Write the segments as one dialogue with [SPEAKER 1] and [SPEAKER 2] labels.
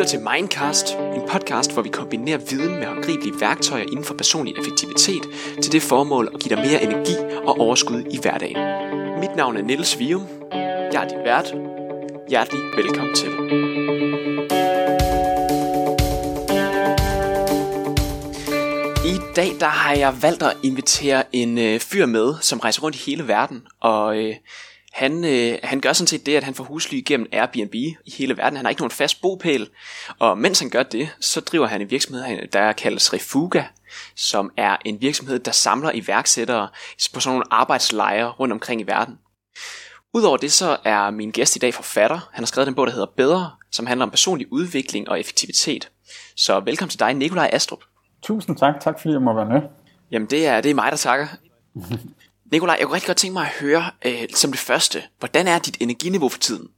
[SPEAKER 1] lytter til Mindcast, en podcast, hvor vi kombinerer viden med håndgribelige værktøjer inden for personlig effektivitet til det formål at give dig mere energi og overskud i hverdagen. Mit navn er Niels Vium. Jeg er din vært. Hjertelig velkommen til. I dag der har jeg valgt at invitere en øh, fyr med, som rejser rundt i hele verden, og øh, han, øh, han gør sådan set det, at han får husly gennem Airbnb i hele verden. Han har ikke nogen fast bopæl, og mens han gør det, så driver han en virksomhed, der kaldes Refuga, som er en virksomhed, der samler iværksættere på sådan nogle arbejdslejre rundt omkring i verden. Udover det så er min gæst i dag forfatter. Han har skrevet en bog, der hedder Bedre, som handler om personlig udvikling og effektivitet. Så velkommen til dig, Nikolaj Astrup.
[SPEAKER 2] Tusind tak. Tak fordi jeg må være med.
[SPEAKER 1] Jamen det er, det er mig, der takker. Nikolaj, jeg kunne rigtig godt tænke mig at høre øh, som det første, hvordan er dit energiniveau for tiden?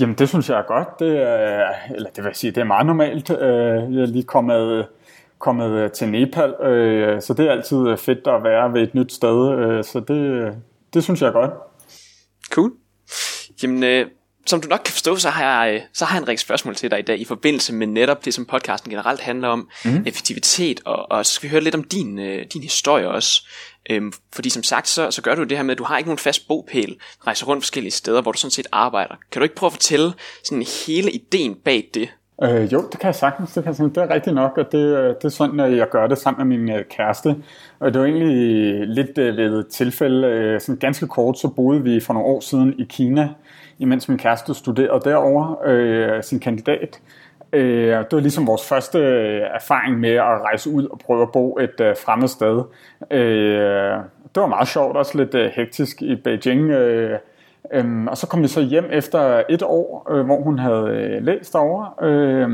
[SPEAKER 2] Jamen det synes jeg er godt. Det er, eller det vil sige, det er meget normalt. Øh, jeg er lige kommet, kommet øh, til Nepal, øh, så det er altid fedt at være ved et nyt sted. Så det, det synes jeg er godt.
[SPEAKER 1] Cool. Jamen, som du nok kan forstå, så har, jeg, så har jeg en række spørgsmål til dig i dag i forbindelse med netop det, som podcasten generelt handler om, mm. effektivitet, og, og så skal vi høre lidt om din, din historie også. Øhm, fordi som sagt, så, så gør du det her med, at du har ikke nogen fast bopæl, rejser rundt forskellige steder, hvor du sådan set arbejder. Kan du ikke prøve at fortælle sådan hele ideen bag det?
[SPEAKER 2] Øh, jo, det kan jeg sagtens. Det, kan jeg sagtens. det er rigtigt nok, og det, øh, det er sådan, at jeg gør det sammen med min øh, kæreste. Og det var egentlig lidt øh, ved et tilfælde, øh, sådan ganske kort, så boede vi for nogle år siden i Kina, imens min kæreste studerede derovre øh, sin kandidat. Øh, det var ligesom vores første øh, erfaring med at rejse ud og prøve at bo et øh, fremmed sted. Øh, det var meget sjovt, også lidt øh, hektisk i Beijing. Øh, Øhm, og så kom vi så hjem efter et år, øh, hvor hun havde øh, læst over, Øh,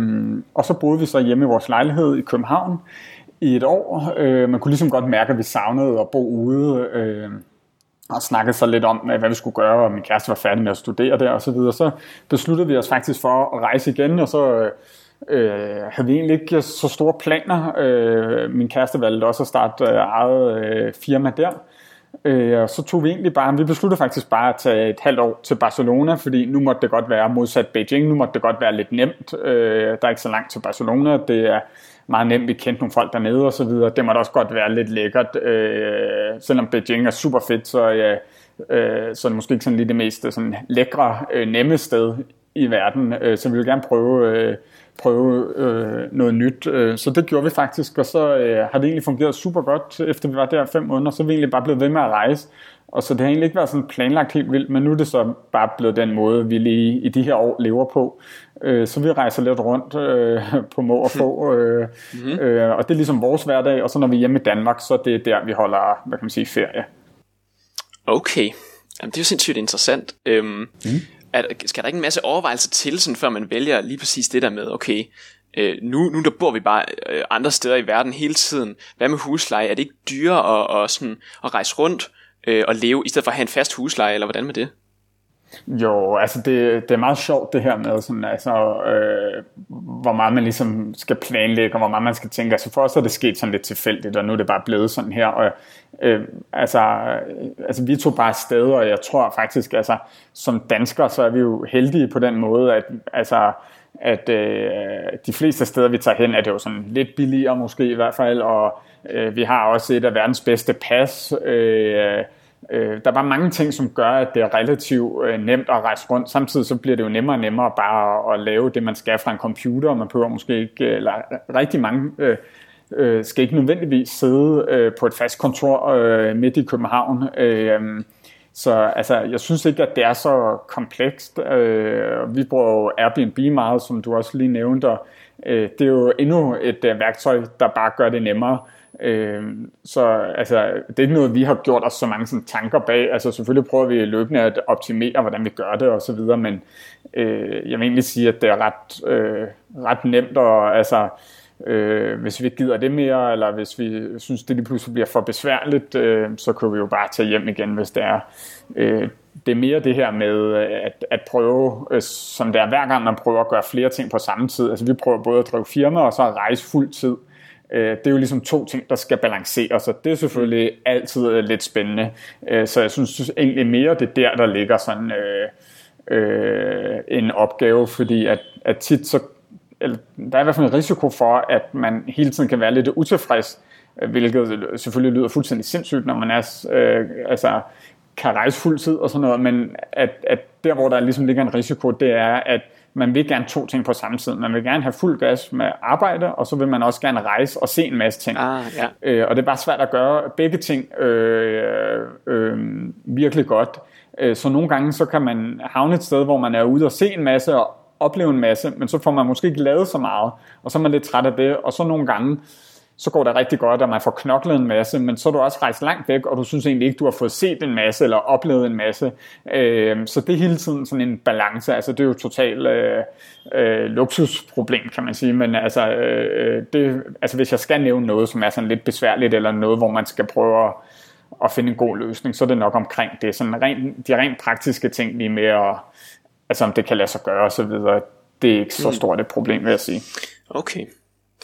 [SPEAKER 2] og så boede vi så hjemme i vores lejlighed i København i et år. Øh, man kunne ligesom godt mærke, at vi savnede at bo ude. Øh, og snakkede så lidt om, øh, hvad vi skulle gøre, og min kæreste var færdig med at studere der og så videre. Så besluttede vi os faktisk for at rejse igen, og så øh, øh, havde vi egentlig ikke så store planer. Øh, min kæreste valgte også at starte øh, eget øh, firma der. Øh, og så tog vi egentlig bare, vi besluttede faktisk bare at tage et halvt år til Barcelona, fordi nu måtte det godt være modsat Beijing, nu måtte det godt være lidt nemt. Øh, der er ikke så langt til Barcelona, det er meget nemt, vi kendte nogle folk dernede og så videre. Det måtte også godt være lidt lækkert, øh, selvom Beijing er super fedt, så, ja, øh, så er det måske ikke sådan lige det mest øh, sådan lækre, øh, nemme sted i verden, øh, så vi vil gerne prøve, øh, prøve øh, noget nyt. Øh, så det gjorde vi faktisk, og så øh, har det egentlig fungeret super godt, efter vi var der fem måneder, så er vi egentlig bare blevet ved med at rejse. Og så det har egentlig ikke været sådan planlagt helt vildt, men nu er det så bare blevet den måde, vi lige i de her år lever på. Øh, så vi rejser lidt rundt øh, på må og få, øh, mm-hmm. øh, og det er ligesom vores hverdag, og så når vi er hjemme i Danmark, så det er der, vi holder, hvad kan man sige, ferie.
[SPEAKER 1] Okay, Jamen, det er jo sindssygt interessant. Øhm, mm. er, skal der ikke en masse overvejelser til, sådan, før man vælger lige præcis det der med, okay, øh, nu, nu der bor vi bare øh, andre steder i verden hele tiden. Hvad med husleje? Er det ikke dyrere at, at, sådan, at rejse rundt øh, og leve, i stedet for at have en fast husleje, eller hvordan med det?
[SPEAKER 2] Jo, altså det, det er meget sjovt det her med, sådan, altså, øh, hvor meget man ligesom skal planlægge, og hvor meget man skal tænke. Altså for os er det sket sådan lidt tilfældigt, og nu er det bare blevet sådan her. Og, øh, altså, øh, altså vi tog bare afsted, og jeg tror faktisk, altså som danskere, så er vi jo heldige på den måde, at altså, at øh, de fleste steder, vi tager hen, er det jo sådan lidt billigere måske i hvert fald, og Øh, vi har også et af verdens bedste pas. Øh, Øh, der er bare mange ting, som gør, at det er relativt øh, nemt at rejse rundt. Samtidig så bliver det jo nemmere og nemmere bare at, at lave det, man skal fra en computer. Man behøver måske ikke, øh, eller rigtig mange øh, øh, skal ikke nødvendigvis sidde øh, på et fast kontor øh, midt i København. Øh, så altså, jeg synes ikke, at det er så komplekst. Øh, vi bruger Airbnb meget, som du også lige nævnte, og øh, det er jo endnu et øh, værktøj, der bare gør det nemmere. Øh, så altså, det er ikke noget, vi har gjort os så mange sådan, tanker bag. Altså selvfølgelig prøver vi løbende at optimere, hvordan vi gør det og så videre, men øh, jeg vil egentlig sige, at det er ret, øh, ret nemt, og altså, øh, hvis vi ikke gider det mere, eller hvis vi synes, det lige pludselig bliver for besværligt, øh, så kan vi jo bare tage hjem igen, hvis det er. Øh, det er mere det her med at, at prøve, øh, som det er hver gang man prøver at gøre flere ting på samme tid. Altså vi prøver både at drive firma og så at rejse fuld tid. Øh, Øh, det er jo ligesom to ting, der skal balancere, så det er selvfølgelig altid øh, lidt spændende. Øh, så jeg synes egentlig mere, det er der, der ligger sådan øh, øh, en opgave, fordi at, at tit så eller, der er i hvert fald en risiko for, at man hele tiden kan være lidt utilfreds, hvilket selvfølgelig lyder fuldstændig sindssygt, når man er, øh, altså, kan rejse fuld tid og sådan noget, men at, at der, hvor der ligesom ligger en risiko, det er, at man vil gerne to ting på samme tid. Man vil gerne have fuld gas med arbejde, og så vil man også gerne rejse og se en masse ting.
[SPEAKER 1] Ah, ja.
[SPEAKER 2] øh, og det er bare svært at gøre begge ting øh, øh, virkelig godt. Øh, så nogle gange så kan man havne et sted, hvor man er ude og se en masse og opleve en masse, men så får man måske ikke lavet så meget, og så er man lidt træt af det, og så nogle gange, så går det rigtig godt, at man får knoklet en masse, men så er du også rejst langt væk, og du synes egentlig ikke, du har fået set en masse, eller oplevet en masse. Øh, så det er hele tiden sådan en balance, altså det er jo totalt øh, øh, luksusproblem, kan man sige, men altså, øh, det, altså hvis jeg skal nævne noget, som er sådan lidt besværligt, eller noget, hvor man skal prøve at, at finde en god løsning, så er det nok omkring det. Sådan rent, de rent praktiske ting lige med at, altså om det kan lade sig gøre og så videre, det er ikke så stort et problem, vil jeg sige.
[SPEAKER 1] Okay.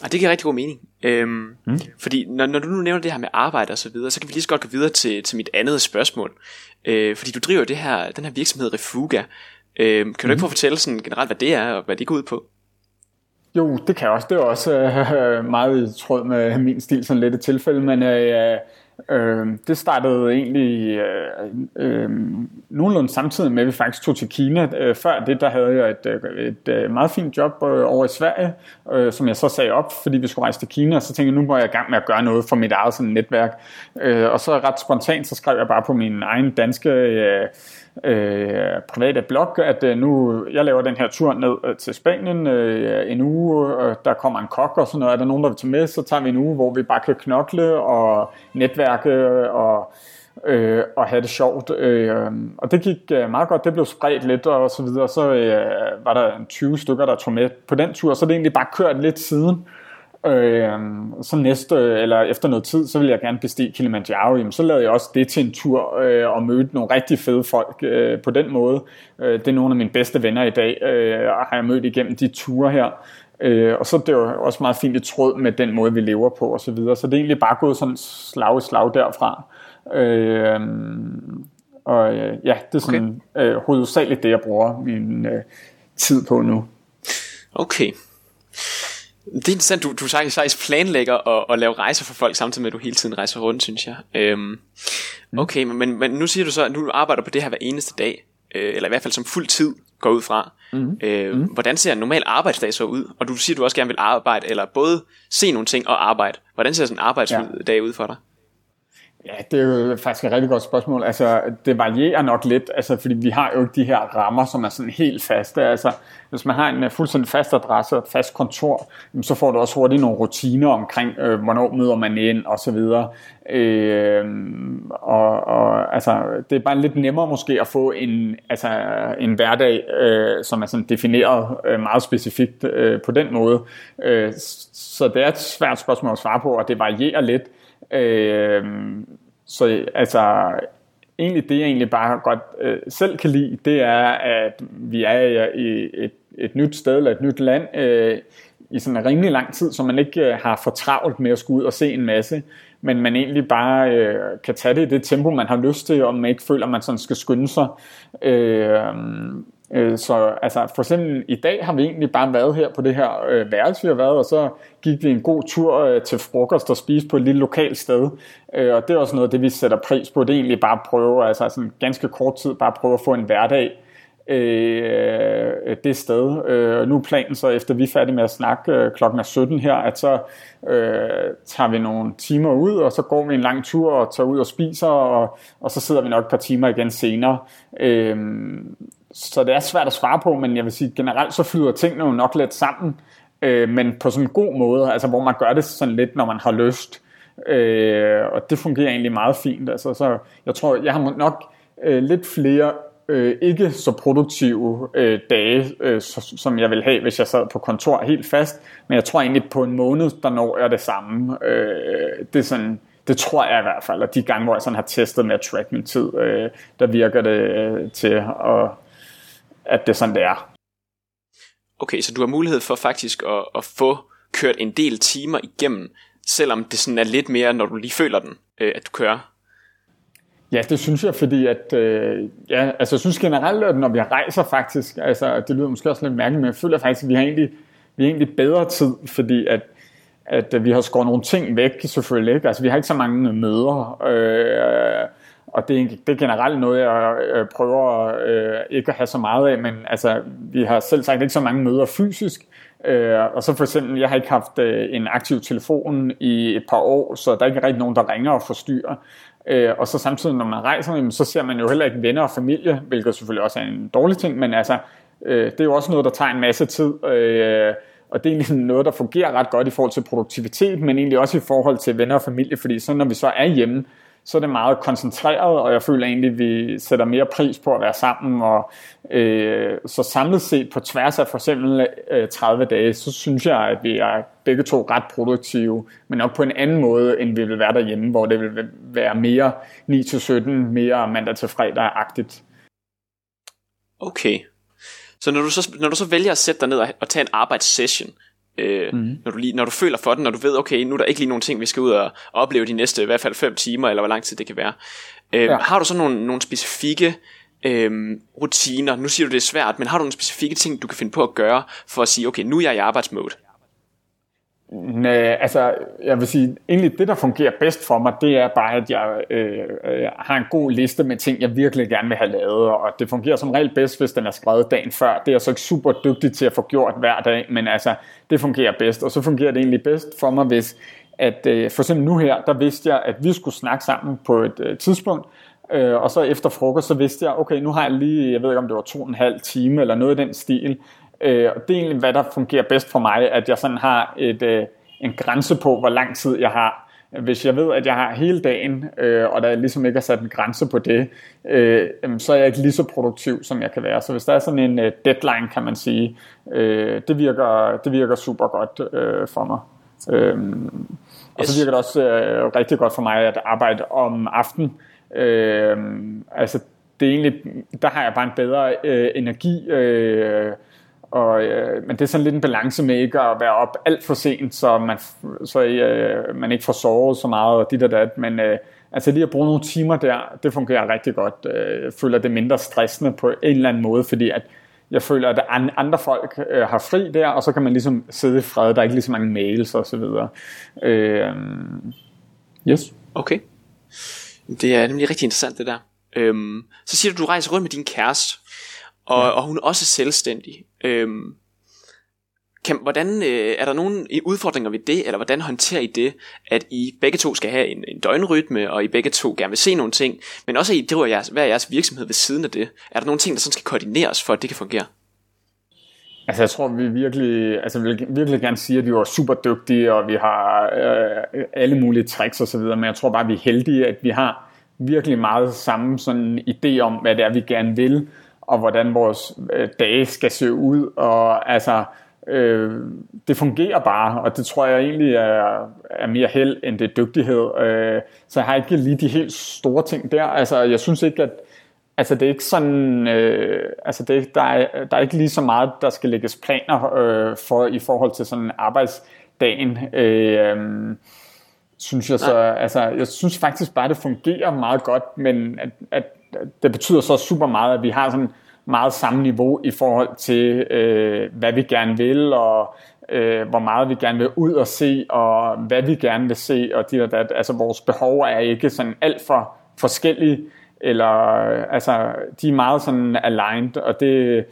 [SPEAKER 1] Og det giver rigtig god mening. Øhm, mm. Fordi når, når du nu nævner det her med arbejde og så videre, så kan vi lige så godt gå videre til, til mit andet spørgsmål. Øh, fordi du driver det her, den her virksomhed Refuga. Øh, kan du mm. ikke få at fortælle sådan generelt, hvad det er, og hvad det går ud på?
[SPEAKER 2] Jo, det kan jeg også. Det er også øh, meget i tråd med min stil, sådan lidt et tilfælde, men øh, Øh, det startede egentlig øh, øh, nogenlunde samtidig med, at vi faktisk tog til Kina. Øh, før det, der havde jeg et, øh, et, et meget fint job øh, over i Sverige, øh, som jeg så sagde op, fordi vi skulle rejse til Kina, og så tænkte jeg, nu må jeg i gang med at gøre noget for mit eget sådan, netværk. Øh, og så ret spontant, så skrev jeg bare på min egen danske... Øh, øh, private blog, at øh, nu jeg laver den her tur ned øh, til Spanien øh, en uge, øh, der kommer en kok og sådan noget. Er der nogen, der vil tage med, så tager vi en uge, hvor vi bare kan knokle og netværke øh, og øh, og have det sjovt. Øh, og det gik øh, meget godt, det blev spredt lidt og så videre. Så øh, var der 20 stykker, der tog med på den tur, så det egentlig bare kørt lidt siden. Øh, så næste, eller efter noget tid, så ville jeg gerne bestige Kilimanjaro. Jamen, så lavede jeg også det til en tur øh, og mødte nogle rigtig fede folk øh, på den måde. Øh, det er nogle af mine bedste venner i dag, øh, og har jeg mødt igennem de ture her. Øh, og så det er jo også meget fint i tråd med den måde, vi lever på og så videre. Så det er egentlig bare gået sådan slag i slag derfra. Øh, og øh, ja, det er sådan okay. øh, hovedsageligt det, jeg bruger min øh, tid på nu.
[SPEAKER 1] Okay. Det er interessant, du, du faktisk planlægger at, at lave rejser for folk, samtidig med at du hele tiden rejser rundt, synes jeg. Øhm, okay, men, men nu siger du så, at du arbejder på det her hver eneste dag, øh, eller i hvert fald som fuld tid går ud fra. Mm. Øh, mm. Hvordan ser en normal arbejdsdag så ud? Og du siger, at du også gerne vil arbejde, eller både se nogle ting og arbejde. Hvordan ser sådan en arbejdsdag ja. ud for dig?
[SPEAKER 2] Ja, det er jo faktisk et rigtig godt spørgsmål. Altså, det varierer nok lidt, altså, fordi vi har jo ikke de her rammer, som er sådan helt faste. Altså, hvis man har en øh, fuldstændig fast adresse og et fast kontor, så får du også hurtigt nogle rutiner omkring, øh, hvornår møder man ind og så videre. Øh, og, og altså, det er bare lidt nemmere måske at få en, altså, en hverdag, øh, som er sådan defineret øh, meget specifikt øh, på den måde. Øh, så det er et svært spørgsmål at svare på, og det varierer lidt. Øh, så altså, egentlig det jeg egentlig bare godt øh, selv kan lide, det er, at vi er i et, et nyt sted eller et nyt land øh, i sådan en rimelig lang tid, så man ikke øh, har for travlt med at skulle ud og se en masse, men man egentlig bare øh, kan tage det i det tempo, man har lyst til, og man ikke føler, at man sådan skal skynde sig. Øh, Øh, så altså, for eksempel i dag har vi egentlig bare været her på det her øh, værelse, vi har været, og så gik vi en god tur øh, til frokost og spise på et lille lokalt sted. Øh, og det er også noget af det, vi sætter pris på. Det er egentlig bare at prøve, altså sådan ganske kort tid, bare prøve at få en hverdag øh, det sted. Øh, nu er planen så, efter vi er færdige med at snakke øh, klokken er 17 her, at så øh, tager vi nogle timer ud, og så går vi en lang tur og tager ud og spiser, og, og så sidder vi nok et par timer igen senere. Øh, så det er svært at svare på, men jeg vil sige, generelt så flyder tingene jo nok lidt sammen, øh, men på sådan en god måde, altså hvor man gør det sådan lidt, når man har lyst. Øh, og det fungerer egentlig meget fint. Altså, så jeg tror, jeg har nok øh, lidt flere øh, ikke så produktive øh, dage, øh, så, som jeg vil have, hvis jeg sad på kontor helt fast. Men jeg tror egentlig på en måned, der når jeg det samme. Øh, det er sådan, det tror jeg i hvert fald, og de gange, hvor jeg sådan har testet med at track min tid, øh, der virker det øh, til at at det er sådan, det er.
[SPEAKER 1] Okay, så du har mulighed for faktisk at, at få kørt en del timer igennem, selvom det sådan er lidt mere, når du lige føler den, øh, at du kører?
[SPEAKER 2] Ja, det synes jeg, fordi at, øh, ja, altså jeg synes generelt, at når vi rejser faktisk, altså det lyder måske også lidt mærkeligt, men jeg føler faktisk, at vi har egentlig vi har egentlig bedre tid, fordi at, at vi har skåret nogle ting væk selvfølgelig. Ikke? Altså vi har ikke så mange møder, øh, og det er, det er generelt noget, jeg øh, prøver øh, ikke at have så meget af, men altså, vi har selv sagt ikke så mange møder fysisk, øh, og så for eksempel, jeg har ikke haft øh, en aktiv telefon i et par år, så der er ikke rigtig nogen, der ringer og forstyrrer. Øh, og så samtidig, når man rejser, så ser man jo heller ikke venner og familie, hvilket selvfølgelig også er en dårlig ting, men altså, øh, det er jo også noget, der tager en masse tid. Øh, og det er egentlig noget, der fungerer ret godt i forhold til produktivitet, men egentlig også i forhold til venner og familie, fordi så når vi så er hjemme, så er det meget koncentreret, og jeg føler egentlig, at vi sætter mere pris på at være sammen, og øh, så samlet set på tværs af for eksempel øh, 30 dage, så synes jeg, at vi er begge to ret produktive, men nok på en anden måde, end vi vil være derhjemme, hvor det vil være mere 9-17, mere mandag til fredag-agtigt.
[SPEAKER 1] Okay. Så når du så, når du så vælger at sætte dig ned og, og tage en arbejdssession, Øh, mm. når, du lige, når du føler for den, når du ved, okay, nu er der ikke lige nogen ting, vi skal ud og opleve de næste i hvert fald 5 timer, eller hvor lang tid det kan være. Øh, ja. Har du så nogle, nogle specifikke øh, rutiner? Nu siger du, det er svært, men har du nogle specifikke ting, du kan finde på at gøre, for at sige, okay, nu er jeg i arbejdsmode?
[SPEAKER 2] Nej, altså, jeg vil sige, egentlig det, der fungerer bedst for mig, det er bare, at jeg øh, øh, har en god liste med ting, jeg virkelig gerne vil have lavet, og det fungerer som regel bedst, hvis den er skrevet dagen før. Det er jeg så ikke super dygtig til at få gjort hver dag, men altså, det fungerer bedst, og så fungerer det egentlig bedst for mig, hvis, at øh, for eksempel nu her, der vidste jeg, at vi skulle snakke sammen på et øh, tidspunkt, øh, og så efter frokost, så vidste jeg, okay, nu har jeg lige, jeg ved ikke om det var to og en halv time, eller noget i den stil, Øh, og det er egentlig, hvad der fungerer bedst for mig, at jeg sådan har et, øh, en grænse på, hvor lang tid jeg har. Hvis jeg ved, at jeg har hele dagen, øh, og der ligesom ikke er sat en grænse på det, øh, så er jeg ikke lige så produktiv, som jeg kan være. Så hvis der er sådan en øh, deadline, kan man sige, øh, det, virker, det virker super godt øh, for mig. Øh, og så virker det også øh, rigtig godt for mig at arbejde om aftenen. Øh, altså, det er egentlig, der har jeg bare en bedre øh, energi, øh, og, øh, men det er sådan lidt en balance med ikke at være op alt for sent, så man, så øh, man ikke får sovet så meget og dit og dat. Men øh, altså lige at bruge nogle timer der, det fungerer rigtig godt. Øh, jeg føler det mindre stressende på en eller anden måde, fordi at jeg føler, at andre folk øh, har fri der, og så kan man ligesom sidde i fred. Der er ikke lige så mange mails og så videre. Øh, yes.
[SPEAKER 1] Okay. Det er nemlig rigtig interessant det der. Øhm, så siger du, du rejser rundt med din kæreste og, ja. og hun er også selvstændig. Øhm, kan, hvordan, øh, er der nogle udfordringer ved det, eller hvordan håndterer I det, at I begge to skal have en, en døgnrytme, og I begge to gerne vil se nogle ting, men også at I driver jeres, hver jeres virksomhed ved siden af det. Er der nogle ting, der sådan skal koordineres, for at det kan fungere?
[SPEAKER 2] Altså jeg tror, vi virkelig, altså vi vil virkelig gerne sige, at vi var super dygtige, og vi har øh, alle mulige tricks osv., men jeg tror bare, vi er heldige, at vi har virkelig meget samme sådan idé om, hvad det er, vi gerne vil, og hvordan vores øh, dage skal se ud, og altså, øh, det fungerer bare, og det tror jeg egentlig er, er mere held, end det er dygtighed. Øh, så jeg har ikke lige de helt store ting der. Altså, jeg synes ikke, at Altså det er ikke sådan, øh, altså det, der, er, der er ikke lige så meget, der skal lægges planer øh, for i forhold til sådan arbejdsdagen. Øh, synes jeg så, altså jeg synes faktisk bare, det fungerer meget godt, men at, at det betyder så super meget, at vi har sådan meget samme niveau i forhold til, øh, hvad vi gerne vil, og øh, hvor meget vi gerne vil ud og se, og hvad vi gerne vil se, og dit og dat. altså vores behov er ikke sådan alt for forskellige, eller øh, altså de er meget sådan aligned, og det,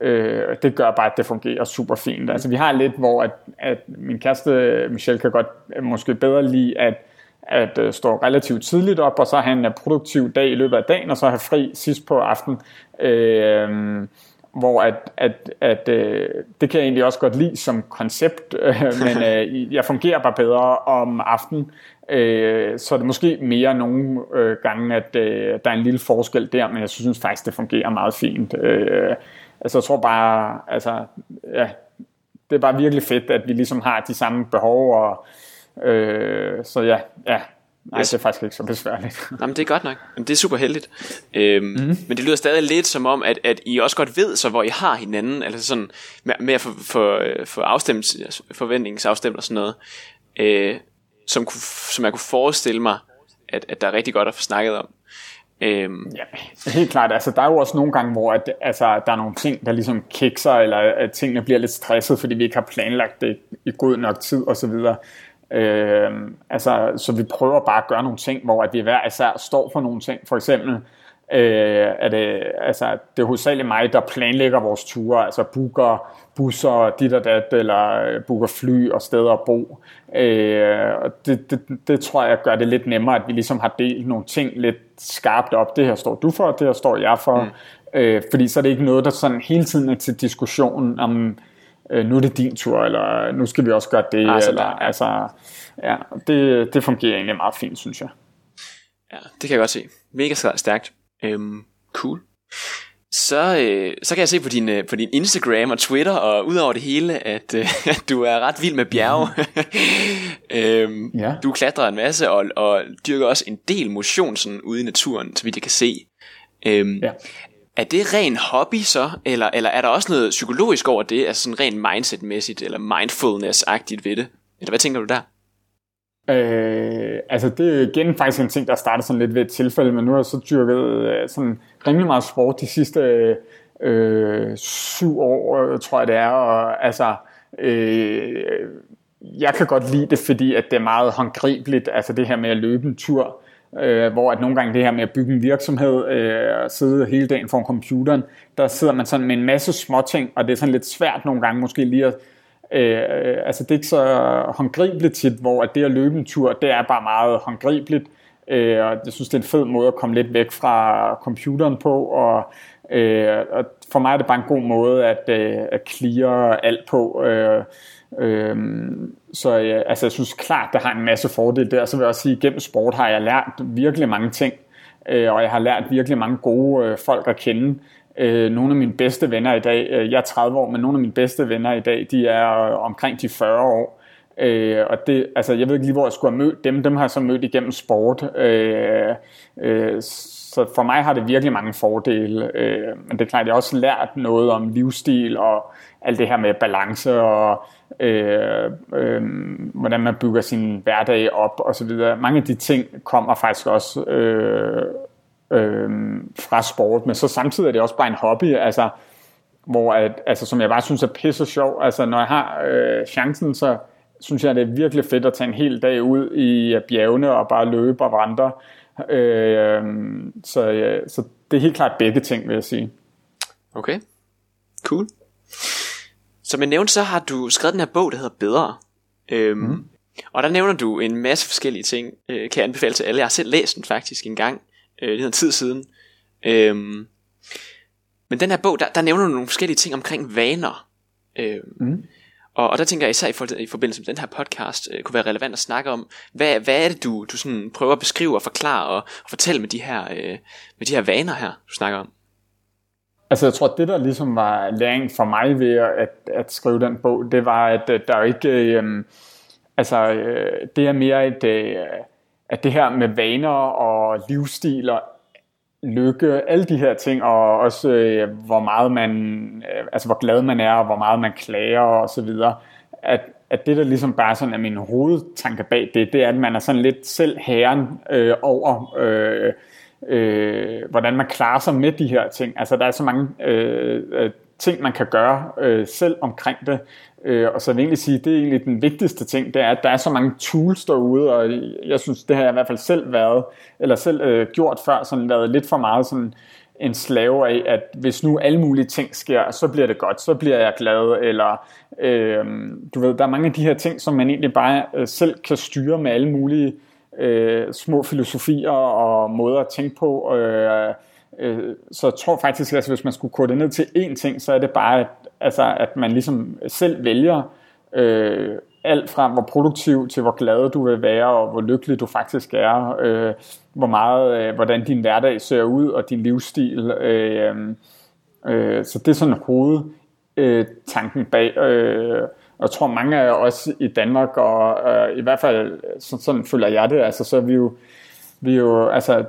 [SPEAKER 2] øh, det gør bare, at det fungerer super fint. Altså vi har lidt, hvor at, at min kæreste Michelle kan godt øh, måske bedre lide, at at øh, stå relativt tidligt op, og så have en øh, produktiv dag i løbet af dagen, og så have fri sidst på aften. Øh, hvor at, at, at øh, det kan jeg egentlig også godt lide som koncept, øh, men øh, jeg fungerer bare bedre om aftenen, øh, så er det måske mere nogle øh, gange, at øh, der er en lille forskel der, men jeg synes faktisk, det fungerer meget fint. Øh, altså jeg tror bare, altså, ja, det er bare virkelig fedt, at vi ligesom har de samme behov, og Øh, så ja, ja, Nej, yes. det er faktisk ikke så besværligt.
[SPEAKER 1] Nej, men det er godt nok. Men det er super heldigt. Øhm, mm. Men det lyder stadig lidt som om, at, at I også godt ved, så hvor I har hinanden, altså sådan med, med at få, for, for afstemt, forventningsafstemt og sådan noget, øh, som, som jeg kunne forestille mig, at, at der er rigtig godt at få snakket om. Øhm.
[SPEAKER 2] Ja, helt klart. Altså, der er jo også nogle gange, hvor at, altså, der er nogle ting, der ligesom kikser, eller at tingene bliver lidt stresset, fordi vi ikke har planlagt det i god nok tid osv. Øh, altså, så vi prøver bare at gøre nogle ting, hvor at vi hver især står for nogle ting. For eksempel øh, er det, altså, det er hovedsageligt mig, der planlægger vores ture, altså booker busser, dit og dat, eller øh, booker fly og steder at bo. Øh, og det, det, det tror jeg gør det lidt nemmere, at vi ligesom har delt nogle ting lidt skarpt op. Det her står du for, det her står jeg for. Mm. Øh, fordi så er det ikke noget, der sådan hele tiden er til diskussion om, nu er det din tur, eller nu skal vi også gøre det. Altså, eller, altså, ja, det, det fungerer egentlig meget fint, synes jeg.
[SPEAKER 1] Ja, det kan jeg godt se. Mega stærkt. Øhm, cool. Så, øh, så kan jeg se på din, øh, på din Instagram og Twitter og udover det hele, at, øh, du er ret vild med bjerge. øhm, ja. Du klatrer en masse og, og dyrker også en del motion sådan ude i naturen, så vidt jeg kan se. Øhm, ja. Er det ren hobby så, eller, eller er der også noget psykologisk over det, altså sådan rent mindsetmæssigt eller mindfulness-agtigt ved det? Eller hvad tænker du der?
[SPEAKER 2] Øh, altså det er igen faktisk en ting, der startede sådan lidt ved et tilfælde, men nu har jeg så dyrket øh, sådan rimelig meget sport de sidste øh, syv år, øh, tror jeg det er, og altså øh, jeg kan godt lide det, fordi at det er meget håndgribeligt, altså det her med at løbe en tur, øh, hvor at nogle gange det her med at bygge en virksomhed øh, og sidde hele dagen foran computeren, der sidder man sådan med en masse småting, og det er sådan lidt svært nogle gange måske lige at Øh, altså det er ikke så håndgribeligt tit, hvor at det at løbe en tur, det er bare meget håndgribeligt, øh, og jeg synes, det er en fed måde at komme lidt væk fra computeren på, og, øh, og for mig er det bare en god måde at, øh, at clear alt på. Øh, øh, så øh, altså, jeg synes klart, der har en masse fordele der. Så vil jeg også sige, at gennem sport har jeg lært virkelig mange ting, øh, og jeg har lært virkelig mange gode øh, folk at kende. Øh, nogle af mine bedste venner i dag, øh, jeg er 30 år, men nogle af mine bedste venner i dag, de er øh, omkring de 40 år. Øh, og det, altså, jeg ved ikke lige, hvor jeg skulle have mødt dem. Dem har jeg så mødt igennem sport. Øh, øh, så for mig har det virkelig mange fordele. Øh, men det er klart, jeg har også lært noget om livsstil og alt det her med balance og øh, øh, hvordan man bygger sin hverdag op og så videre. Mange af de ting kommer faktisk også øh, øh, fra sport, men så samtidig er det også bare en hobby, altså, hvor at, altså, som jeg bare synes er pisse sjov. Altså, når jeg har øh, chancen, så synes jeg, det er virkelig fedt at tage en hel dag ud i øh, bjergene og bare løbe og vandre. Øh, så, ja, så det er helt klart begge ting, vil jeg sige.
[SPEAKER 1] Okay, cool. Som jeg nævnte, så har du skrevet den her bog, der hedder Bedre. Øhm, mm. Og der nævner du en masse forskellige ting, øh, kan jeg anbefale til alle. Jeg har selv læst den faktisk en gang. Øh, det er en tid siden. Øhm, men den her bog, der, der nævner du nogle forskellige ting omkring vaner. Øhm, mm. og, og der tænker jeg især i, for, i forbindelse med den her podcast, øh, kunne være relevant at snakke om, hvad, hvad er det, du, du sådan prøver at beskrive og forklare og, og fortælle med de, her, øh, med de her vaner her, du snakker om?
[SPEAKER 2] Altså jeg tror, det der ligesom var læring for mig ved at, at skrive den bog, det var, at øh, der ikke, øh, øhm, altså øh, det er mere et, øh, at det her med vaner og livsstil og lykke, alle de her ting, og også øh, hvor meget man, øh, altså hvor glad man er, og hvor meget man klager og så videre, at, at det der ligesom bare sådan er min hovedtanke bag det, det er, at man er sådan lidt selv herren øh, over, øh, øh, hvordan man klarer sig med de her ting. Altså der er så mange øh, øh, ting, man kan gøre øh, selv omkring det, Øh, og så vil jeg egentlig sige, det er egentlig den vigtigste ting, det er, at der er så mange tools derude, og jeg synes, det har jeg i hvert fald selv været, eller selv øh, gjort før, sådan været lidt for meget sådan en slave af, at hvis nu alle mulige ting sker, så bliver det godt, så bliver jeg glad, eller øh, du ved, der er mange af de her ting, som man egentlig bare øh, selv kan styre med alle mulige øh, Øh, små filosofier og måder at tænke på, øh, øh, så jeg tror faktisk, at altså, hvis man skulle kode det ned til én ting, så er det bare, at Altså at man ligesom selv vælger øh, alt fra hvor produktiv til hvor glad du vil være og hvor lykkelig du faktisk er, øh, hvor meget, øh, hvordan din hverdag ser ud og din livsstil. Øh, øh, så det er sådan hovedtanken øh, bag. Øh, jeg tror mange af os i Danmark, og øh, i hvert fald sådan, sådan føler jeg det, altså så er vi jo, vi jo altså,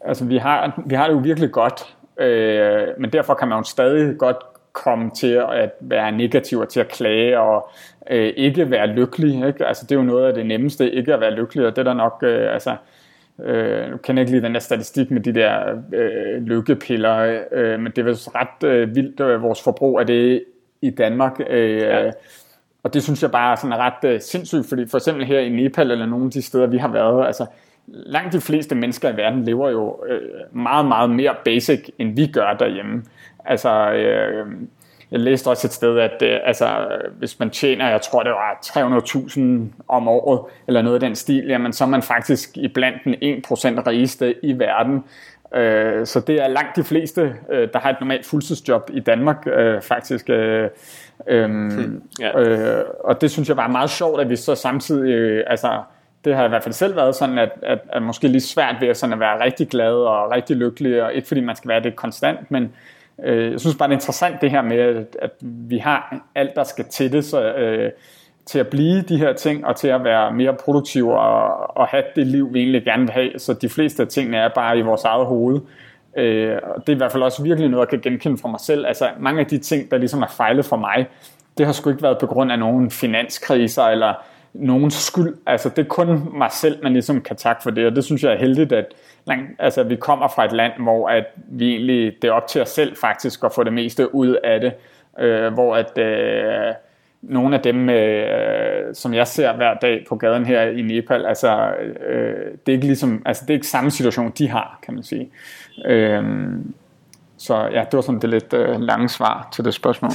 [SPEAKER 2] altså vi har, vi har det jo virkelig godt, øh, men derfor kan man jo stadig godt komme til at være negativ og til at klage og øh, ikke være lykkelig. Ikke? Altså, det er jo noget af det nemmeste, ikke at være lykkelig, og det er der nok, øh, altså, øh, nu kan jeg ikke lige den der statistik med de der øh, lykkepiller, øh, men det er vel ret øh, vildt, øh, vores forbrug af det i Danmark. Øh, ja. Og det synes jeg bare er ret øh, sindssygt, fordi for eksempel her i Nepal eller nogle af de steder, vi har været, altså langt de fleste mennesker i verden lever jo øh, meget, meget mere basic, end vi gør derhjemme. Altså, øh, jeg læste også et sted, at øh, altså, hvis man tjener, jeg tror det var 300.000 om året, eller noget af den stil, jamen så er man faktisk i blandt den 1% rigeste i verden. Øh, så det er langt de fleste, øh, der har et normalt fuldtidsjob i Danmark øh, faktisk. Øh, øh, hmm, yeah. øh, og det synes jeg var meget sjovt, at vi så samtidig, øh, altså det har i hvert fald selv været sådan, at, at, at måske lige svært ved at, sådan at være rigtig glad og rigtig lykkelig, og ikke fordi man skal være det konstant, men øh, jeg synes bare, det er interessant det her med, at, at vi har alt, der skal til det, så, øh, til at blive de her ting, og til at være mere produktive og, og have det liv, vi egentlig gerne vil have. Så de fleste af tingene er bare i vores eget hoved. Øh, og det er i hvert fald også virkelig noget, jeg kan genkende fra mig selv. Altså mange af de ting, der ligesom er fejlet for mig, det har sgu ikke været på grund af nogen finanskriser, eller nogens skyld. Altså det er kun mig selv, man ligesom kan takke for det, og det synes jeg er heldigt, at altså, vi kommer fra et land, hvor at vi egentlig, det er op til os selv faktisk at få det meste ud af det, øh, hvor at øh, nogle af dem, øh, som jeg ser hver dag på gaden her i Nepal, altså øh, det er ikke ligesom, altså det er ikke samme situation, de har, kan man sige. Øh, så ja, det var sådan det lidt øh, lange svar til det spørgsmål.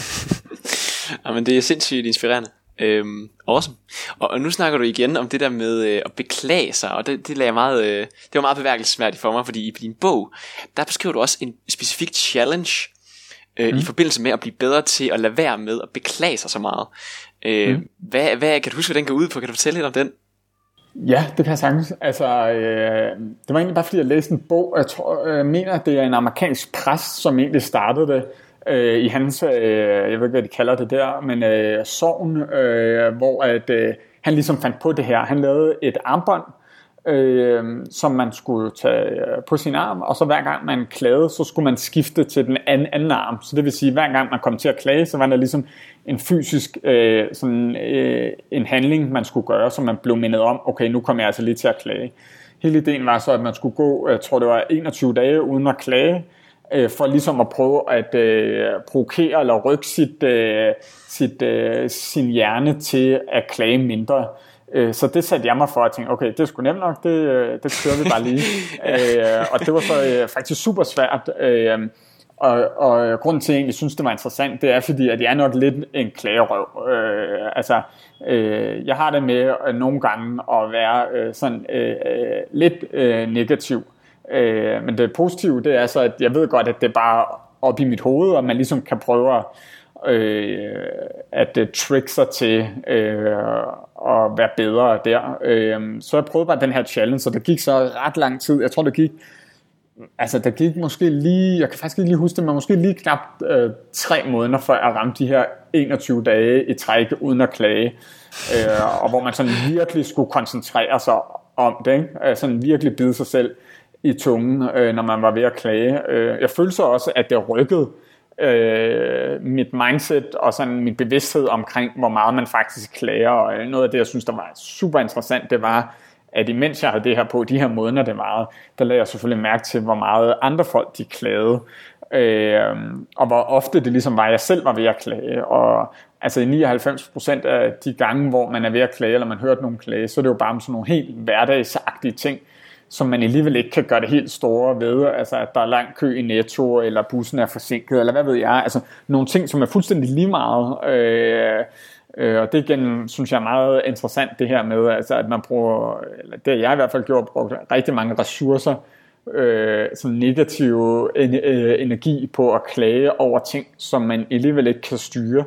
[SPEAKER 1] Jamen det er sindssygt inspirerende. Øhm, awesome. Og, og nu snakker du igen om det der med øh, at beklage sig, og det, det, lagde meget, øh, det var meget beværkelsesværdigt for mig, fordi i din bog, der beskriver du også en specifik challenge øh, mm. i forbindelse med at blive bedre til at lade være med at beklage sig så meget. Øh, mm. hvad, hvad kan du huske, hvad den går ud på? Kan du fortælle lidt om den?
[SPEAKER 2] Ja, det kan jeg sagtens. Altså, øh, det var egentlig bare fordi, jeg læste en bog, jeg tror, jeg mener, at det er en amerikansk præst, som egentlig startede det, øh, i hans, øh, jeg ved ikke, hvad de kalder det der, men øh, sovn, øh, hvor at, øh, han ligesom fandt på det her. Han lavede et armbånd, øh, Øh, som man skulle tage øh, på sin arm, og så hver gang man klagede, så skulle man skifte til den anden, anden arm. Så det vil sige, hver gang man kom til at klage, så var der ligesom en fysisk øh, sådan, øh, en handling, man skulle gøre, så man blev mindet om, okay, nu kommer jeg altså lige til at klage. Hele ideen var så, at man skulle gå, jeg tror det var 21 dage uden at klage, øh, for ligesom at prøve at øh, provokere eller rykke sit, øh, sit, øh, sin hjerne til at klage mindre. Øh, så det satte jeg mig for at tænke, okay, det er sgu nemt nok, det, øh, det kører vi bare lige. øh, og det var så øh, faktisk super svært. Øh, og, og grunden til, at jeg egentlig synes, det var interessant, det er fordi, at jeg er nok lidt en klagerøv. Øh, altså, øh, jeg har det med at nogle gange at være øh, sådan øh, lidt øh, negativ. Øh, men det positive, det er så, at jeg ved godt, at det er bare op i mit hoved, og man ligesom kan prøve at, øh, at uh, trick sig til øh, at være bedre der. Øh, så jeg prøvede bare den her challenge, og det gik så ret lang tid. Jeg tror, det gik altså der gik måske lige, jeg kan faktisk ikke lige huske det, men måske lige knap øh, tre måneder, før jeg ramte de her 21 dage i træk uden at klage. Øh, og hvor man sådan virkelig skulle koncentrere sig om det, ikke? Øh, sådan virkelig bide sig selv i tungen, øh, når man var ved at klage. Øh, jeg følte så også, at det rykkede øh, mit mindset og sådan min bevidsthed omkring, hvor meget man faktisk klager. Og noget af det, jeg synes, der var super interessant, det var, at imens jeg havde det her på, de her måneder, det var, der lagde jeg selvfølgelig mærke til, hvor meget andre folk, de klagede. Øh, og hvor ofte det ligesom var, jeg selv var ved at klage. Og altså i 99% af de gange, hvor man er ved at klage, eller man hørte nogen klage, så er det jo bare om sådan nogle helt hverdagsagtige ting, som man alligevel ikke kan gøre det helt store ved, altså at der er lang kø i Netto, eller bussen er forsinket, eller hvad ved jeg, altså nogle ting, som er fuldstændig lige meget, øh, øh, og det igen, synes jeg er meget interessant det her med, altså at man bruger, eller det har jeg i hvert fald gjort, brugt rigtig mange ressourcer, øh, sådan negativ øh, energi på at klage over ting, som man alligevel ikke kan styre,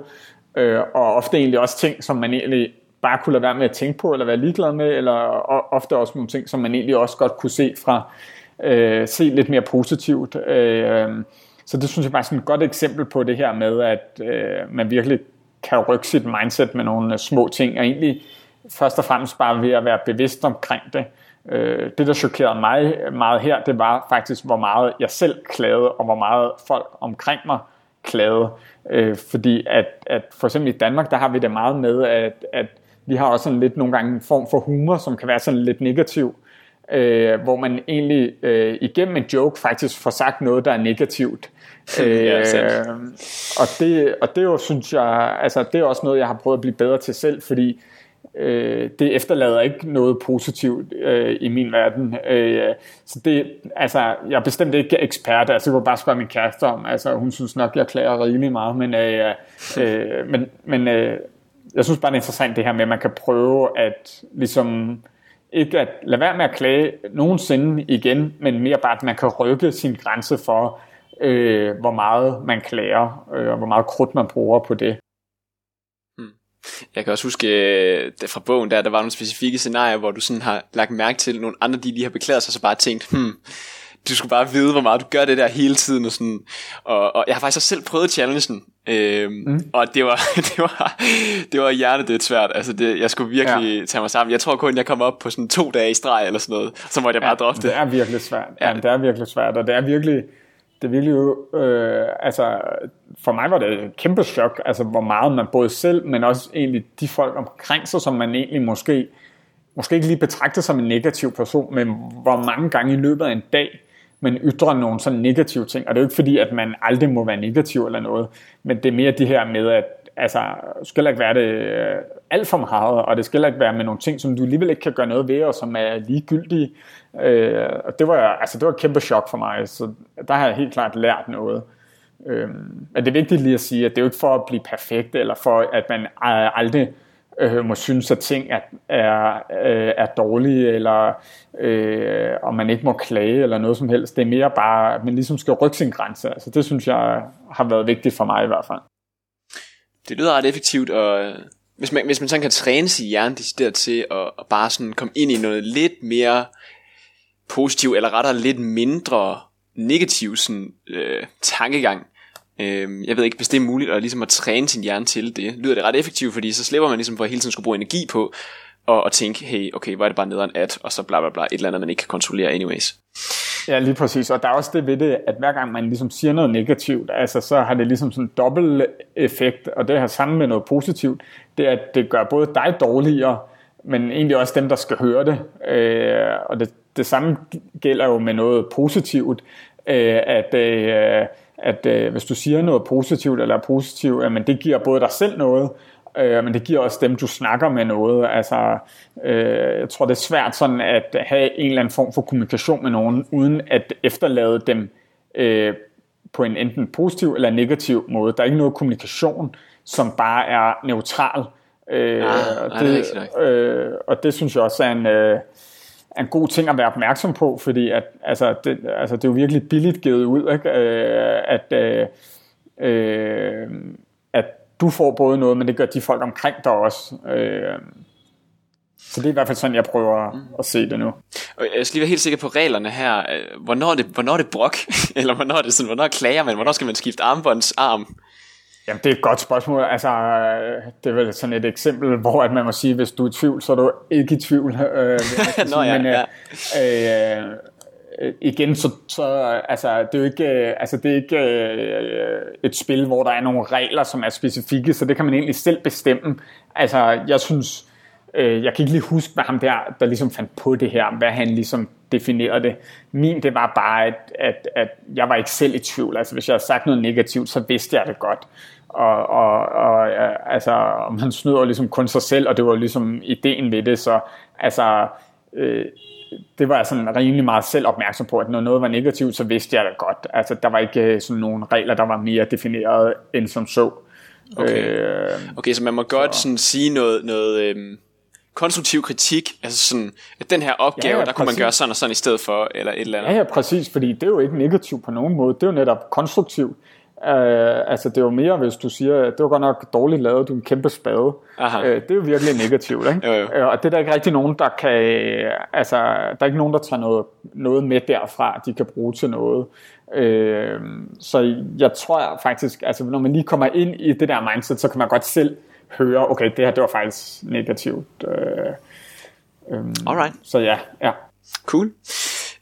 [SPEAKER 2] øh, og ofte egentlig også ting, som man egentlig bare kunne lade være med at tænke på, eller være ligeglad med, eller ofte også nogle ting, som man egentlig også godt kunne se fra, øh, se lidt mere positivt. Øh, så det synes jeg bare er sådan et godt eksempel på det her med, at øh, man virkelig kan rykke sit mindset med nogle øh, små ting, og egentlig først og fremmest bare ved at være bevidst omkring det. Øh, det, der chokerede mig meget her, det var faktisk, hvor meget jeg selv klagede, og hvor meget folk omkring mig klagede. Øh, fordi at, at for eksempel i Danmark, der har vi det meget med, at, at vi har også sådan lidt nogle gange en form for humor, som kan være sådan lidt negativ. øh, hvor man egentlig øh, igennem en joke faktisk får sagt noget, der er negativt.
[SPEAKER 1] Ja,
[SPEAKER 2] øh,
[SPEAKER 1] sandt.
[SPEAKER 2] og, det, og det jo, synes jeg, altså det er også noget, jeg har prøvet at blive bedre til selv, fordi øh, det efterlader ikke noget positivt øh, i min verden. Øh, så det, altså, jeg er bestemt ikke ekspert, altså jeg kunne bare spørge min kæreste om, altså hun synes nok, jeg klager rimelig meget, men, øh, øh, men, men øh, jeg synes bare, det er interessant det her med, at man kan prøve at ligesom ikke at lade være med at klage nogensinde igen, men mere bare, at man kan rykke sin grænse for, øh, hvor meget man klager, øh, og hvor meget krudt man bruger på det. Hmm.
[SPEAKER 1] Jeg kan også huske øh, det fra bogen der, der var nogle specifikke scenarier, hvor du sådan har lagt mærke til, nogle andre de lige har beklaget sig, så bare tænkt, hmm, du skulle bare vide, hvor meget du gør det der hele tiden. Og, sådan. og, og jeg har faktisk også selv prøvet challengen, øhm, mm. og det var, det var, det var hjertet svært. Altså det, jeg skulle virkelig ja. tage mig sammen. Jeg tror kun, jeg kom op på sådan to dage i streg eller sådan noget, så måtte jeg bare
[SPEAKER 2] ja,
[SPEAKER 1] droppe det.
[SPEAKER 2] Det er virkelig svært. Ja, det er virkelig svært, og det er virkelig, det er virkelig jo, øh, altså for mig var det et kæmpe chok, altså hvor meget man både selv, men også egentlig de folk omkring sig, som man egentlig måske, måske ikke lige betragter som en negativ person, men hvor mange gange i løbet af en dag, man ytrer nogle sådan negative ting, og det er jo ikke fordi, at man aldrig må være negativ eller noget, men det er mere det her med, at altså, det skal ikke være det øh, alt for meget, og det skal ikke være med nogle ting, som du alligevel ikke kan gøre noget ved, og som er ligegyldige. Øh, og det var, altså, det var et kæmpe chok for mig, så der har jeg helt klart lært noget. Øh, men det er vigtigt lige at sige, at det er jo ikke for at blive perfekt, eller for at man øh, aldrig øh, må synes, at ting er, er, øh, er dårlige, eller øh, om man ikke må klage, eller noget som helst. Det er mere bare, at man ligesom skal rykke sin grænse. Altså, det synes jeg har været vigtigt for mig i hvert fald.
[SPEAKER 1] Det lyder ret effektivt, og øh, hvis man, hvis man sådan kan træne sin hjerne decideret til at, at bare sådan komme ind i noget lidt mere positivt, eller rettere lidt mindre negativ sådan, øh, tankegang, øh, jeg ved ikke, hvis det er muligt at, ligesom at træne sin hjerne til det, lyder det ret effektivt, fordi så slipper man ligesom for at hele tiden skulle bruge energi på, og, og tænke, hey, okay, hvor er det bare nederen at, og så bla bla bla, et eller andet, man ikke kan kontrollere anyways.
[SPEAKER 2] Ja, lige præcis. Og der er også det ved det, at hver gang man ligesom siger noget negativt, altså så har det ligesom sådan en dobbelt effekt, og det har sammen med noget positivt, det er, at det gør både dig dårligere, men egentlig også dem, der skal høre det. Øh, og det, det samme gælder jo med noget positivt, øh, at, øh, at øh, hvis du siger noget positivt eller er positivt, jamen det giver både dig selv noget, øh, men det giver også dem, du snakker med noget. Altså, øh, jeg tror, det er svært sådan at have en eller anden form for kommunikation med nogen, uden at efterlade dem øh, på en enten positiv eller negativ måde. Der er ikke noget kommunikation, som bare er neutral. Øh,
[SPEAKER 1] ah,
[SPEAKER 2] og,
[SPEAKER 1] nej, det,
[SPEAKER 2] det, øh, og det synes jeg også er en... Øh, en god ting at være opmærksom på, fordi at, altså, det, altså, det er jo virkelig billigt givet ud, ikke? Øh, at, øh, øh, at du får både noget, men det gør de folk omkring dig også. Øh, så det er i hvert fald sådan, jeg prøver at se det nu.
[SPEAKER 1] Jeg skal lige være helt sikker på reglerne her. Hvornår er det, hvornår er det brok? Eller hvornår er det sådan, hvornår klager man? Hvornår skal man skifte armbåndsarm?
[SPEAKER 2] Jamen, det er et godt spørgsmål. Altså, det er vel sådan et eksempel, hvor at man må sige, hvis du er i tvivl, så er du ikke i tvivl. Øh,
[SPEAKER 1] Nå ja,
[SPEAKER 2] men,
[SPEAKER 1] ja.
[SPEAKER 2] Øh, øh, igen, så, så altså, det er jo ikke, altså, det er ikke øh, et spil, hvor der er nogle regler, som er specifikke, så det kan man egentlig selv bestemme. Altså, jeg synes, øh, jeg kan ikke lige huske, hvad ham der, der ligesom fandt på det her, hvad han ligesom definerede det. Min, det var bare, at, at, at jeg var ikke selv i tvivl. Altså, hvis jeg havde sagt noget negativt, så vidste jeg det godt og, og, og altså, man snyder ligesom kun sig selv, og det var ligesom ideen ved det, så altså, øh, det var jeg sådan rimelig meget selv opmærksom på, at når noget var negativt, så vidste jeg det godt. Altså, der var ikke øh, sådan nogle regler, der var mere defineret end som så.
[SPEAKER 1] Okay, øh, okay så man må godt så. sådan sige noget, noget øhm, konstruktiv kritik, altså sådan, at den her opgave, ja, ja, der kunne man gøre sådan og sådan i stedet for, eller et eller andet.
[SPEAKER 2] Ja, ja, præcis, fordi det er jo ikke negativt på nogen måde, det er jo netop konstruktivt. Uh, altså det er jo mere, hvis du siger, at det var godt nok dårligt lavet, du er en kæmpe spade. Uh, det er jo virkelig negativt, ikke? jo, jo. Uh, og det er der ikke rigtig nogen, der kan, altså der er ikke nogen, der tager noget, noget med derfra, de kan bruge til noget. Uh, så jeg tror faktisk, altså når man lige kommer ind i det der mindset, så kan man godt selv høre, okay, det her, det var faktisk negativt. Uh,
[SPEAKER 1] um, Alright.
[SPEAKER 2] Så ja, ja.
[SPEAKER 1] Cool.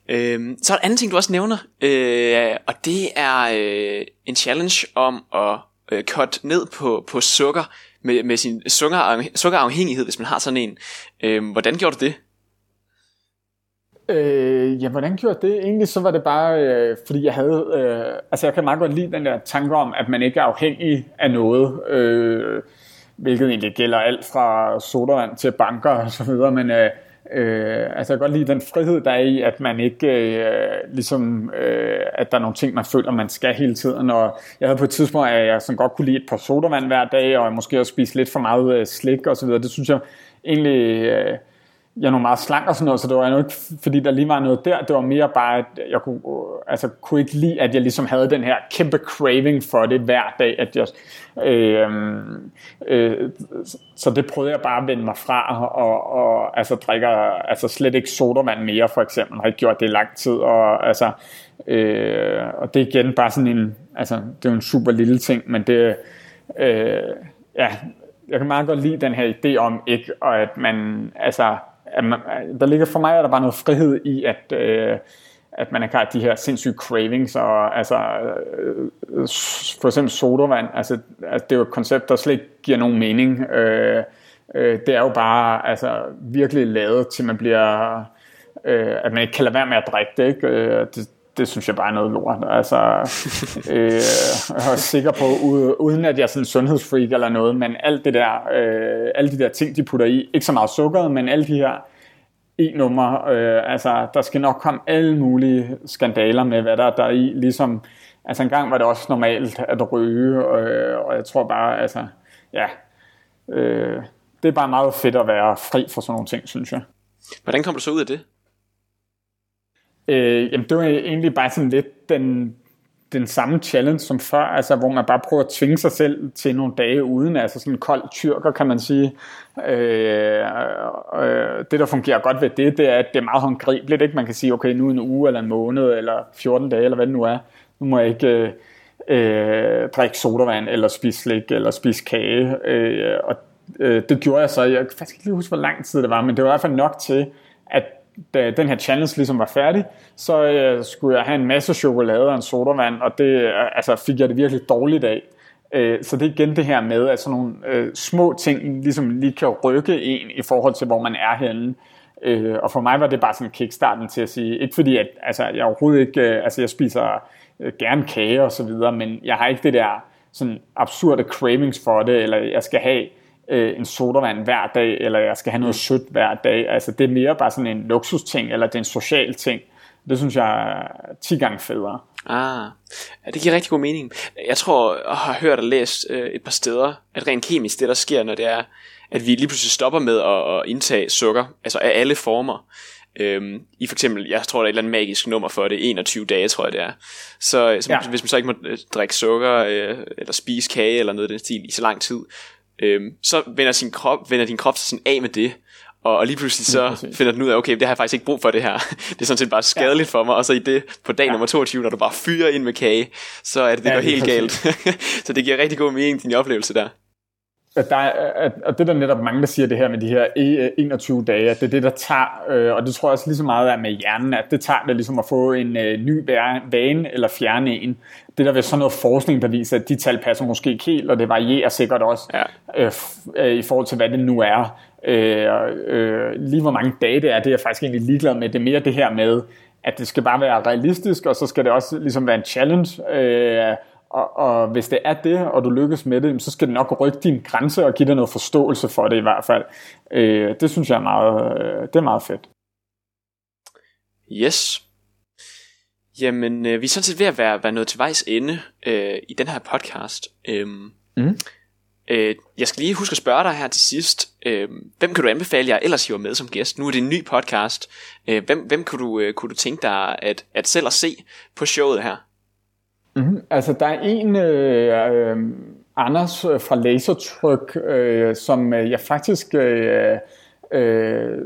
[SPEAKER 1] Øhm, så er der anden ting, du også nævner, øh, og det er øh, en challenge om at øh, cut ned på, på sukker med, med sin sukker, sukkerafhængighed, hvis man har sådan en. Øh, hvordan gjorde du det?
[SPEAKER 2] Øh, ja, hvordan gjorde det? Egentlig så var det bare, øh, fordi jeg havde, øh, altså jeg kan meget godt lide den der tanke om, at man ikke er afhængig af noget, øh, hvilket egentlig gælder alt fra sodavand til banker og så videre, men øh, Øh, altså jeg kan godt lide den frihed, der er i, at man ikke øh, ligesom, øh, at der er nogle ting, man føler, man skal hele tiden. Og jeg havde på et tidspunkt, at jeg sådan godt kunne lide et par sodavand hver dag, og måske også spise lidt for meget øh, slik og så videre. Det synes jeg egentlig... Øh, jeg er nu meget slank og sådan noget, så det var jo ikke, fordi der lige var noget der, det var mere bare, at jeg kunne, øh, altså, kunne ikke lide, at jeg ligesom havde den her kæmpe craving for det hver dag, at jeg, øh, øh, så det prøvede jeg bare at vende mig fra, og, og altså drikker altså slet ikke sodavand mere, for eksempel, har ikke gjort det i lang tid, og altså, øh, og det er igen bare sådan en, altså, det er jo en super lille ting, men det, øh, ja, jeg kan meget godt lide den her idé om ikke, og at man, altså, at man, der ligger for mig er der bare noget frihed i, at, øh, at man ikke har de her sindssyge cravings, og altså, øh, for eksempel sodavand, altså, altså, det er jo et koncept, der slet ikke giver nogen mening. Øh, øh, det er jo bare altså, virkelig lavet til, man bliver, øh, at man ikke kan lade være med at drikke det. Ikke? Øh, det, det synes jeg bare er noget lort. Altså, øh, jeg er sikker på, uden at jeg er sådan en sundhedsfreak eller noget, men alt det der, øh, alle de der ting, de putter i, ikke så meget sukker, men alle de her e-nummer, øh, altså der skal nok komme alle mulige skandaler med, hvad der er der er i, ligesom, altså engang var det også normalt at ryge, øh, og jeg tror bare, altså, ja, øh, det er bare meget fedt at være fri for sådan nogle ting, synes jeg.
[SPEAKER 1] Hvordan kom du så ud af det?
[SPEAKER 2] Øh, jamen det var egentlig bare sådan lidt den, den samme challenge som før, altså hvor man bare prøver at tvinge sig selv til nogle dage uden, altså sådan en kold tyrker, kan man sige. Øh, øh, det, der fungerer godt ved det, det er, at det er meget håndgribeligt, ikke? Man kan sige, okay, nu en uge, eller en måned, eller 14 dage, eller hvad det nu er. Nu må jeg ikke øh, øh, drikke sodavand, eller spise slik, eller spise kage. Øh, og øh, det gjorde jeg så, jeg kan faktisk ikke lige huske, hvor lang tid det var, men det var i hvert fald nok til, at da den her challenge ligesom var færdig, så øh, skulle jeg have en masse chokolade og en sodavand, og det øh, altså, fik jeg det virkelig dårligt af. Øh, så det er igen det her med, at sådan nogle øh, små ting ligesom lige kan rykke en i forhold til, hvor man er henne. Øh, og for mig var det bare sådan kickstarten til at sige, ikke fordi at, altså, jeg overhovedet ikke, øh, altså jeg spiser øh, gerne kage og så videre, men jeg har ikke det der sådan absurde cravings for det, eller jeg skal have øh, en sodavand hver dag, eller jeg skal have noget sødt hver dag. Altså det er mere bare sådan en luksusting, eller det er en social ting. Det synes jeg er 10 gange federe.
[SPEAKER 1] Ah, ja, det giver rigtig god mening. Jeg tror, jeg har hørt og læst øh, et par steder, at rent kemisk det der sker, når det er, at vi lige pludselig stopper med at, at indtage sukker, altså af alle former. Øhm, I for eksempel, jeg tror der er et eller andet magisk nummer for det, 21 dage tror jeg det er. Så, så ja. hvis man så ikke må øh, drikke sukker, øh, eller spise kage eller noget af den stil i så lang tid, øhm, så vender, sin krop, vender din krop sig sådan af med det, og, og lige pludselig så ja, finder den ud af, okay, det har jeg faktisk ikke brug for det her. det er sådan set bare skadeligt ja. for mig, og så i det, på dag ja. nummer 22, når du bare fyrer ind med kage, så er det, det ja, går helt galt. så det giver rigtig god mening, din oplevelse der.
[SPEAKER 2] At der er, at det der netop mange, der siger det her med de her 21 dage, at det er det, der tager, øh, og det tror jeg også lige så meget er med hjernen, at det tager det ligesom at få en øh, ny vane eller fjerne en. Det der ved sådan noget forskning, der viser, at de tal passer måske ikke helt, og det varierer sikkert også ja. øh, øh, i forhold til, hvad det nu er. Øh, øh, lige hvor mange dage det er, det er jeg faktisk egentlig ligeglad med. Det er mere det her med, at det skal bare være realistisk, og så skal det også ligesom være en challenge. Øh, og, og hvis det er det, og du lykkes med det, så skal det nok rykke din grænse og give dig noget forståelse for det i hvert fald. Øh, det synes jeg er meget, øh, det er meget fedt.
[SPEAKER 1] Yes. Jamen, øh, vi er sådan set ved at være, være nået til vejs ende øh, i den her podcast. Øh, mm. Øh, jeg skal lige huske at spørge dig her til sidst. Øh, hvem kan du anbefale, jeg ellers hiver med som gæst? Nu er det en ny podcast. Øh, hvem hvem kunne, du, øh, kunne du tænke dig at, at selv at se på showet her?
[SPEAKER 2] Mm-hmm. Altså, der er en... Øh, øh, Anders fra Lasertryk, øh, som øh, jeg faktisk øh, øh,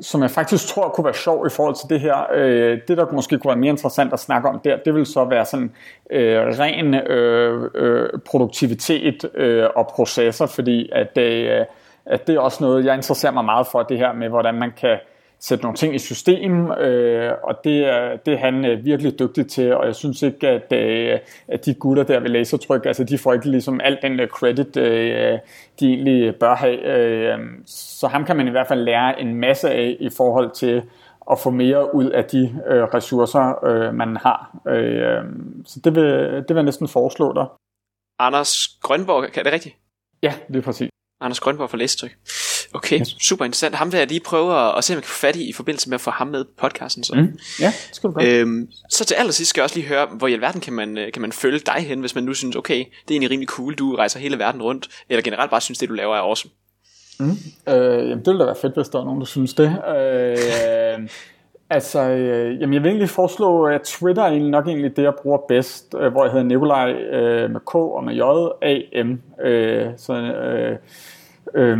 [SPEAKER 2] som jeg faktisk tror kunne være sjov i forhold til det her. Øh, det, der måske kunne være mere interessant at snakke om der, det vil så være sådan øh, ren øh, øh, produktivitet øh, og processer, fordi at, øh, at det er også noget, jeg interesserer mig meget for, det her med, hvordan man kan sætte nogle ting i system, øh, og det er, det er han øh, virkelig dygtig til, og jeg synes ikke, at, øh, at de gutter der ved lasertryk, altså de får ikke ligesom alt den øh, credit, øh, de egentlig bør have. Øh, så ham kan man i hvert fald lære en masse af i forhold til at få mere ud af de øh, ressourcer, øh, man har. Øh, så det vil, det vil jeg næsten foreslå dig.
[SPEAKER 1] Anders Grønborg, er det rigtigt?
[SPEAKER 2] Ja, det er præcis.
[SPEAKER 1] Anders Grønborg fra Læstryk. Okay, yes. super interessant. Ham vil jeg lige prøve at, se, om jeg kan få fat i i forbindelse med at få ham med på podcasten. Så. Mm.
[SPEAKER 2] Ja, det skal du gøre. Øhm,
[SPEAKER 1] så til allersidst skal jeg også lige høre, hvor i alverden kan man, øh, kan man følge dig hen, hvis man nu synes, okay, det er egentlig rimelig cool, du rejser hele verden rundt, eller generelt bare synes, det du laver er awesome.
[SPEAKER 2] Mm. Øh, jamen, det ville da være fedt, hvis der er nogen, der synes det. Øh, altså, øh, jamen, jeg vil egentlig foreslå, at Twitter er egentlig nok egentlig det, jeg bruger bedst, øh, hvor jeg hedder Nikolaj øh, med K og med J, A, M. Øh, så, øh, øh,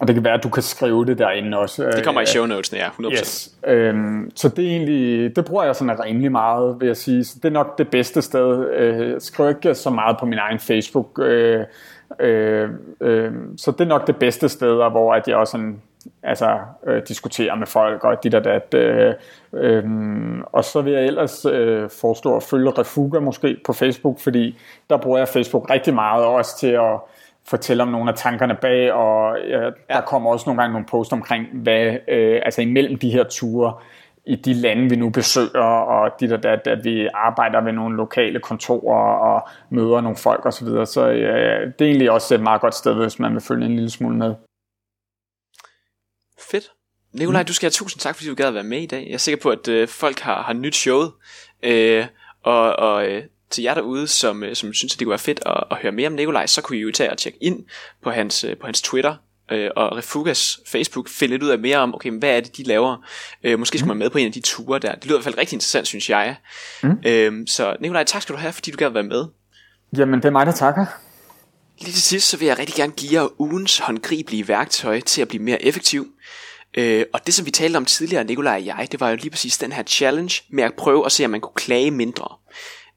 [SPEAKER 2] og det kan være, at du kan skrive det derinde også.
[SPEAKER 1] Det kommer i show notes, ja, 100%. Yes.
[SPEAKER 2] Øhm, så det er egentlig, det bruger jeg sådan rimelig meget, vil jeg sige. Så det er nok det bedste sted. Øh, jeg skriver ikke så meget på min egen Facebook. Øh, øh, øh, så det er nok det bedste sted, hvor at jeg også sådan, altså, øh, diskuterer med folk og dit og dat. Øh, øh, og så vil jeg ellers øh, forestå at følge Refuga måske på Facebook, fordi der bruger jeg Facebook rigtig meget også til at fortælle om nogle af tankerne bag, og ja, der kommer også nogle gange nogle post omkring, hvad, øh, altså imellem de her ture, i de lande, vi nu besøger, og de der, der, at vi arbejder ved nogle lokale kontorer og møder nogle folk osv. Så, videre. så øh, det er egentlig også et meget godt sted, hvis man vil følge en lille smule med.
[SPEAKER 1] Fedt. Nikolaj, mm. du skal have tusind tak, fordi du gad at være med i dag. Jeg er sikker på, at øh, folk har, har nyt showet, øh, og, og øh, til jer derude, som, øh, som synes, at det kunne være fedt at, at høre mere om Nikolaj, så kunne I jo tage og tjekke ind på hans, øh, på hans Twitter, øh, og Refugas Facebook, finde lidt ud af mere om, okay, hvad er det, de laver. Øh, måske skal mm. man med på en af de ture der. Det lyder i hvert fald rigtig interessant, synes jeg. Mm. Øh, så Nikolaj, tak skal du have, fordi du gad være med.
[SPEAKER 2] Jamen, det er mig, der takker.
[SPEAKER 1] Lige til sidst, så vil jeg rigtig gerne give jer ugens håndgribelige værktøj til at blive mere effektiv. Øh, og det som vi talte om tidligere, Nikolaj og jeg, det var jo lige præcis den her challenge med at prøve at se, om man kunne klage mindre.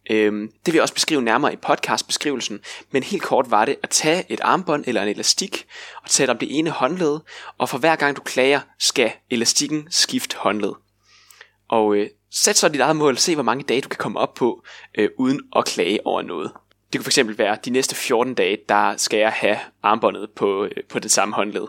[SPEAKER 1] Øhm, det vil jeg også beskrive nærmere i podcastbeskrivelsen, men helt kort var det at tage et armbånd eller en elastik og tage om det ene håndled, og for hver gang du klager, skal elastikken skifte håndled. Og øh, sæt så dit eget mål, se hvor mange dage du kan komme op på, øh, uden at klage over noget. Det kunne fx være, de næste 14 dage, der skal jeg have armbåndet på, øh, på det samme håndled.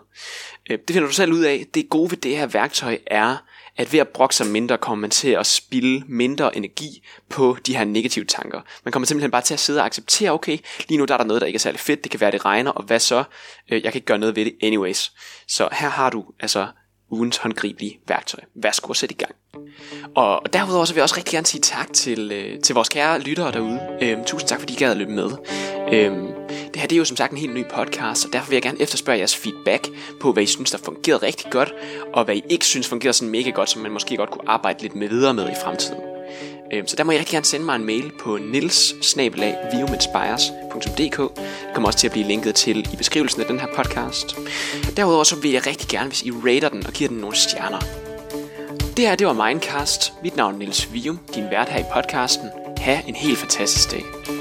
[SPEAKER 1] Øh, det finder du selv ud af. Det gode ved det her værktøj er, at ved at brokke sig mindre, kommer man til at spille mindre energi på de her negative tanker. Man kommer simpelthen bare til at sidde og acceptere, okay, lige nu der er der noget, der ikke er særlig fedt, det kan være, det regner, og hvad så? Øh, jeg kan ikke gøre noget ved det anyways. Så her har du altså ugens håndgribelige værktøj. Værsgo at sætte i gang. Og derudover så vil jeg også rigtig gerne sige tak til, øh, til vores kære lyttere derude. Øhm, tusind tak, fordi I gad at løbe med. Øhm, det her det er jo som sagt en helt ny podcast, og derfor vil jeg gerne efterspørge jeres feedback på, hvad I synes, der fungerede rigtig godt, og hvad I ikke synes fungerer sådan mega godt, som man måske godt kunne arbejde lidt med videre med i fremtiden. Øhm, så der må I rigtig gerne sende mig en mail på nils Det kommer også til at blive linket til i beskrivelsen af den her podcast. Derudover så vil jeg rigtig gerne, hvis I rater den og giver den nogle stjerner. Det her, det var Mindcast. Mit navn er Nils Vium, din vært her i podcasten. Ha' en helt fantastisk dag.